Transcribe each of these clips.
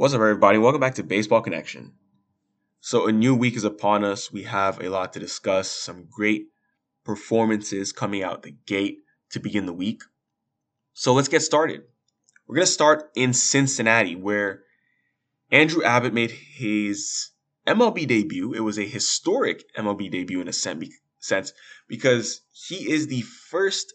What's up, everybody? Welcome back to Baseball Connection. So, a new week is upon us. We have a lot to discuss, some great performances coming out the gate to begin the week. So, let's get started. We're going to start in Cincinnati, where Andrew Abbott made his MLB debut. It was a historic MLB debut in a sense because he is the first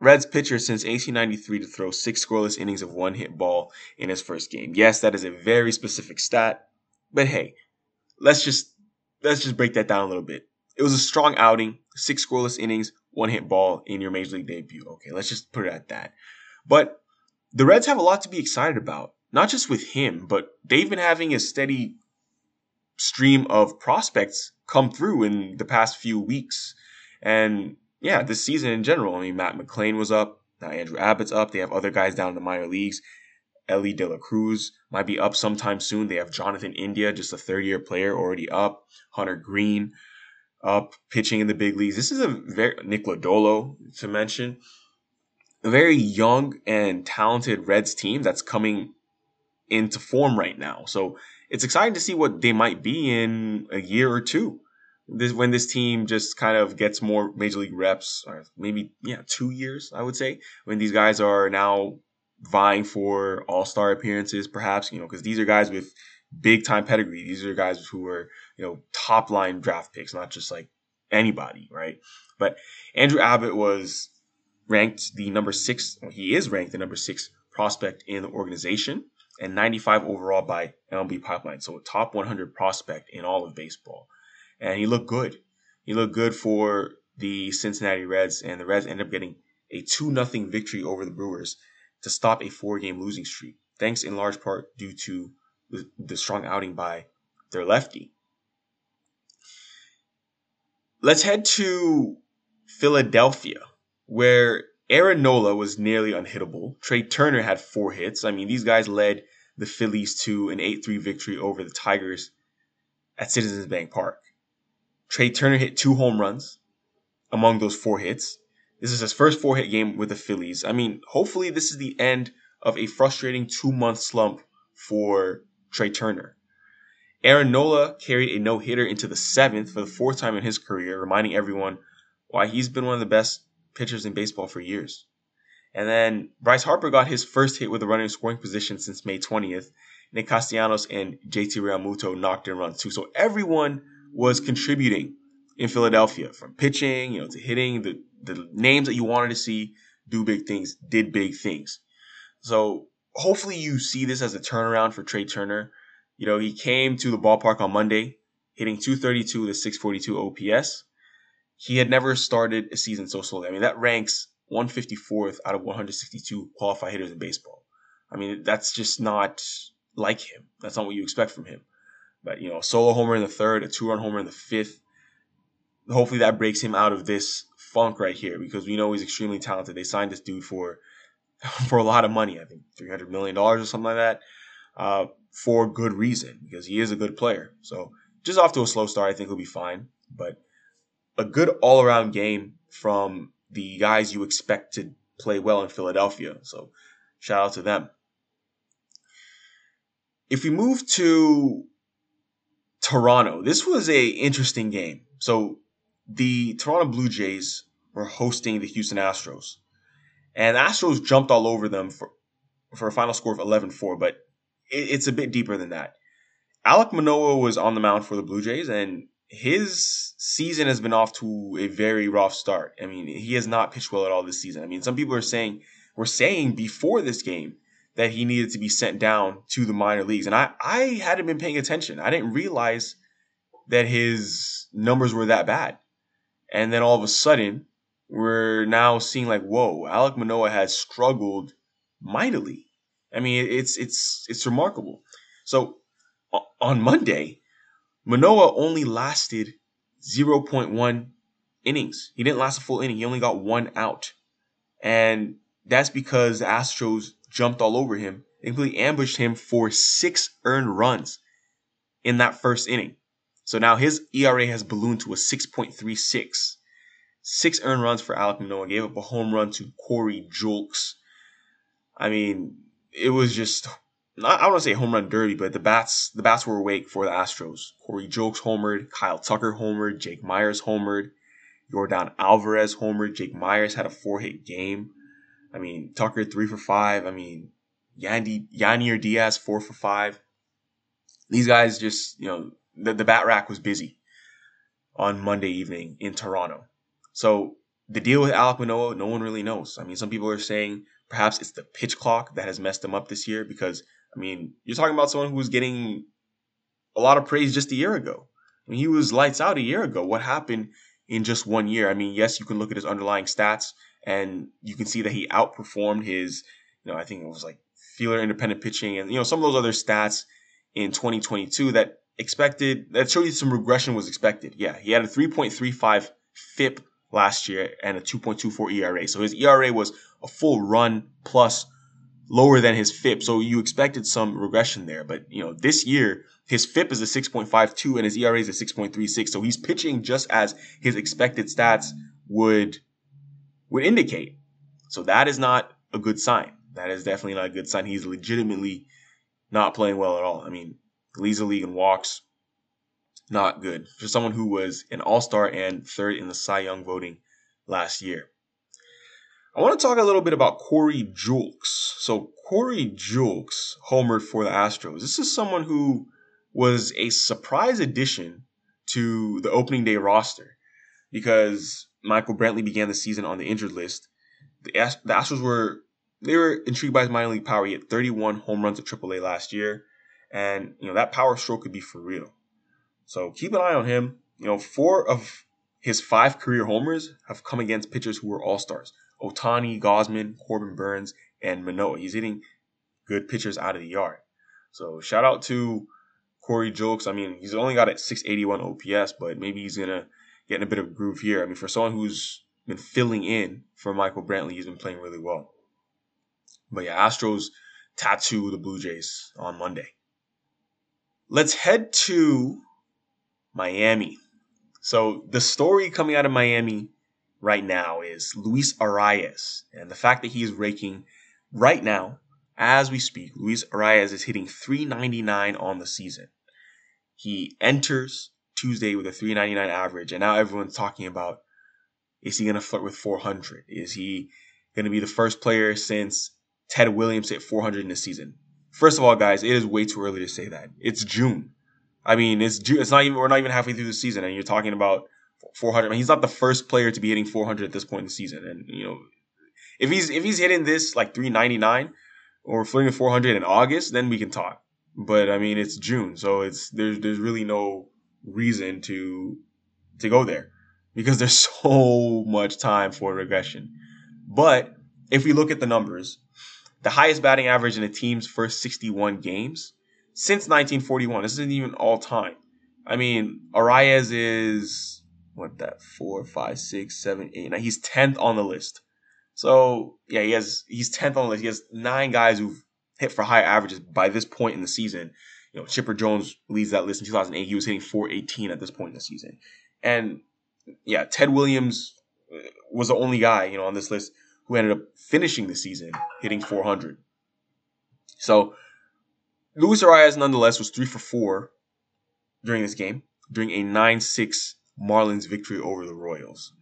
Reds pitcher since 1893 to throw six scoreless innings of one hit ball in his first game. Yes, that is a very specific stat, but hey, let's just let's just break that down a little bit. It was a strong outing, six scoreless innings, one hit ball in your major league debut. Okay, let's just put it at that. But the Reds have a lot to be excited about, not just with him, but they've been having a steady stream of prospects come through in the past few weeks. And yeah, this season in general. I mean, Matt McLain was up. Now Andrew Abbott's up. They have other guys down in the minor leagues. Elly De La Cruz might be up sometime soon. They have Jonathan India, just a third year player, already up. Hunter Greene up, pitching in the big leagues. This is a very Nick Lodolo to mention. A very young and talented Reds team that's coming into form right now. So it's exciting to see what they might be in a year or two this when this team just kind of gets more major league reps, or maybe yeah, two years I would say, when these guys are now vying for all star appearances, perhaps you know, because these are guys with big time pedigree. These are guys who are you know top line draft picks, not just like anybody, right? But Andrew Abbott was ranked the number six. Well, he is ranked the number six prospect in the organization and 95 overall by MLB Pipeline. So a top 100 prospect in all of baseball and he looked good. He looked good for the Cincinnati Reds, and the Reds ended up getting a 2 0 victory over the Brewers to stop a four game losing streak, thanks in large part due to the, the strong outing by their lefty. Let's head to Philadelphia, where Aaron Nola was nearly unhittable. Trea Turner had four hits. I mean, these guys led the Phillies to an 8 3 victory over the Tigers at Citizens Bank Park. Trea Turner hit two home runs among those four hits. This is his first four hit game with the Phillies. I mean, hopefully, this is the end of a frustrating two month slump for Trea Turner. Aaron Nola carried a no hitter into the seventh for the fourth time in his career, reminding everyone why he's been one of the best pitchers in baseball for years. And then Bryce Harper got his first hit with a runner in scoring position since May 20th. Nick Castellanos and JT Realmuto knocked in runs too. So everyone was contributing in Philadelphia from pitching, you know, to hitting the, the names that you wanted to see do big things, did big things. So hopefully you see this as a turnaround for Trea Turner. You know, he came to the ballpark on Monday, hitting 232 with a 642 OPS. He had never started a season so slowly. I mean, that ranks 154th out of 162 qualified hitters in baseball. I mean, that's just not like him. That's not what you expect from him. But you know, solo homer in the third, a two run homer in the fifth. Hopefully that breaks him out of this funk right here because we know he's extremely talented. They signed this dude for for a lot of money, I think three hundred million dollars or something like that, uh, for good reason because he is a good player. So just off to a slow start, I think he'll be fine. But a good all around game from the guys you expect to play well in Philadelphia. So shout out to them. If we move to Toronto. This was a interesting game. So the Toronto Blue Jays were hosting the Houston Astros. And Astros jumped all over them for, for a final score of 11-4, but it, it's a bit deeper than that. Alek Manoah was on the mound for the Blue Jays, and his season has been off to a very rough start. I mean, he has not pitched well at all this season. I mean, some people are saying, were saying before this game that he needed to be sent down to the minor leagues. And I, I hadn't been paying attention. I didn't realize that his numbers were that bad. And then all of a sudden, we're now seeing like, whoa, Alek Manoah has struggled mightily. I mean, it's it's it's remarkable. So on Monday, Manoah only lasted 0.1 innings. He didn't last a full inning. He only got one out. And that's because the Astros jumped all over him and completely ambushed him for six earned runs in that first inning. So now his ERA has ballooned to a 6.36. Six earned runs for Alek Manoah. Gave up a home run to Corey Julks. I mean, it was just I don't want to say home run derby, but the bats the bats were awake for the Astros. Corey Julks homered, Kyle Tucker homered, Jake Meyers homered, Yordan Alvarez homered, Jake Meyers had a four hit game. I mean, Tucker three for five. I mean, Yandy Yainer Diaz four for five. These guys just you know the the bat rack was busy on Monday evening in Toronto. So the deal with Alek Manoah, no one really knows. I mean, some people are saying perhaps it's the pitch clock that has messed him up this year because I mean, you're talking about someone who was getting a lot of praise just a year ago. I mean, he was lights out a year ago. What happened in just one year? I mean, yes, you can look at his underlying stats and you can see that he outperformed his, you know, I think it was like feeler independent pitching and, you know, some of those other stats in 2022 that expected, that showed you some regression was expected. Yeah, he had a 3.35 FIP last year and a 2.24 ERA. So his ERA was a full run plus lower than his FIP. So you expected some regression there. But, you know, this year, his FIP is a 6.52 and his ERA is a 6.36. So he's pitching just as his expected stats would, would indicate. So that is not a good sign. That is definitely not a good sign. He's legitimately not playing well at all. I mean, leads the league in walks. Not good. For someone who was an all star and third in the Cy Young voting last year. I want to talk a little bit about Corey Julks. So Corey Julks homered for the Astros. This is someone who was a surprise addition to the opening day roster because Michael Brantley began the season on the injured list. The, the Astros were they were intrigued by his minor league power. He had 31 home runs at AAA last year, and you know that power stroke could be for real. So keep an eye on him. You know, four of his five career homers have come against pitchers who were all stars. Ohtani, Gausman, Corbin Burnes, and Manoah. He's hitting good pitchers out of the yard. So shout out to Corey Julks. I mean, he's only got at 681 OPS, but maybe he's gonna get in a bit of a groove here. I mean, for someone who's been filling in for Michael Brantley, he's been playing really well. But yeah, Astros tattoo the Blue Jays on Monday. Let's head to Miami. So the story coming out of Miami right now is Luis Arraez. And the fact that he is raking right now, as we speak, Luis Arraez is hitting 399 on the season. He enters Tuesday with a 399 average, and now everyone's talking about is he going to flirt with 400? Is he going to be the first player since Ted Williams hit 400 in the season? First of all, guys, it is way too early to say that. It's June. I mean, it's June. It's not even. We're not even halfway through the season, and you're talking about 400. I mean, he's not the first player to be hitting 400 at this point in the season. And you know, if he's if he's hitting this like 399 or flirting with 400 in August, then we can talk. But I mean, it's June, so it's there's there's really no reason to to go there because there's so much time for regression. But if we look at the numbers, the highest batting average in a team's first 61 games since 1941. This isn't even all time. I mean, Arraez is what that four, five, six, seven, eight. Now he's tenth on the list. So yeah, he has he's tenth on the list. He has nine guys who've hit for high averages by this point in the season. You know, Chipper Jones leads that list in 2008. He was hitting 418 at this point in the season, and yeah, Ted Williams uh, was the only guy you know on this list who ended up finishing the season hitting 400. So Luis Arraez nonetheless was three for four during this game, during a 9-6 Marlins victory over the Royals.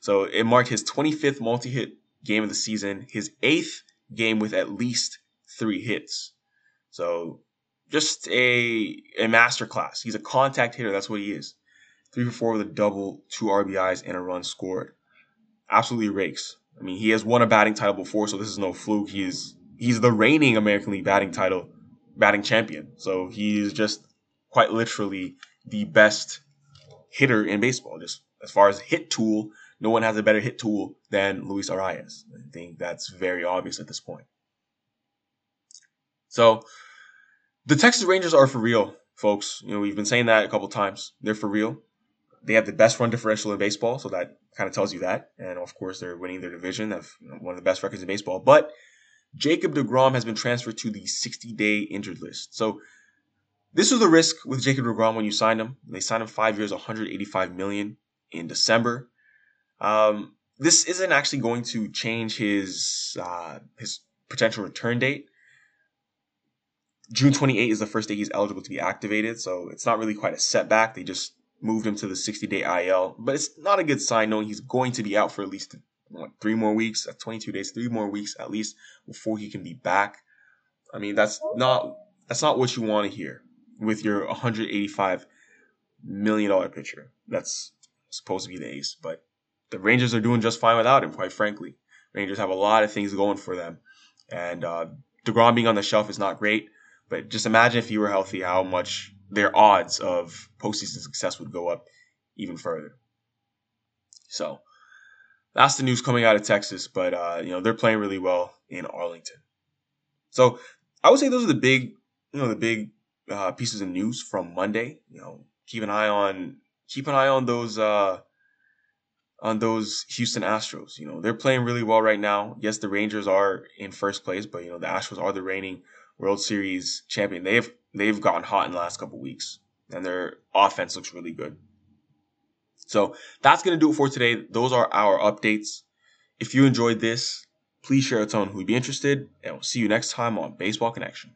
So it marked his 25th multi hit game of the season, his eighth game with at least three hits. So just a, a masterclass. He's a contact hitter. That's what he is. Three for four with a double, two RBIs, and a run scored. Absolutely rakes. I mean, he has won a batting title before, so this is no fluke. He is he's the reigning American League batting title, batting champion. So he is just quite literally the best hitter in baseball. Just as far as hit tool, no one has a better hit tool than Luis Arraez. I think that's very obvious at this point. So the Texas Rangers are for real, folks. You know, we've been saying that a couple times. They're for real. They have the best run differential in baseball, so that kind of tells you that. And of course, they're winning their division. Have one of the best records in baseball. But Jacob DeGrom has been transferred to the 60-day injured list. So this was the risk with Jacob DeGrom when you signed him. They signed him five years, 185 million in December. Um, this isn't actually going to change his uh, his potential return date. June 28 is the first day he's eligible to be activated, so it's not really quite a setback. They just moved him to the 60 day IL, but it's not a good sign knowing he's going to be out for at least what, three more weeks, 22 days, three more weeks at least before he can be back. I mean, that's not that's not what you want to hear with your 185 million dollar pitcher. That's supposed to be the ace, but the Rangers are doing just fine without him. Quite frankly, Rangers have a lot of things going for them, and uh, Degrom being on the shelf is not great. But just imagine if you were healthy, how much their odds of postseason success would go up even further. So that's the news coming out of Texas, but uh, you know they're playing really well in Arlington. So I would say those are the big, you know, the big uh, pieces of news from Monday. You know, keep an eye on keep an eye on those uh, on those Houston Astros. You know, they're playing really well right now. Yes, the Rangers are in first place, but you know the Astros are the reigning World Series champion. They've they've gotten hot in the last couple weeks, and their offense looks really good. So that's gonna do it for today. Those are our updates. If you enjoyed this, please share it with someone who would be interested, and we'll see you next time on Baseball Connection.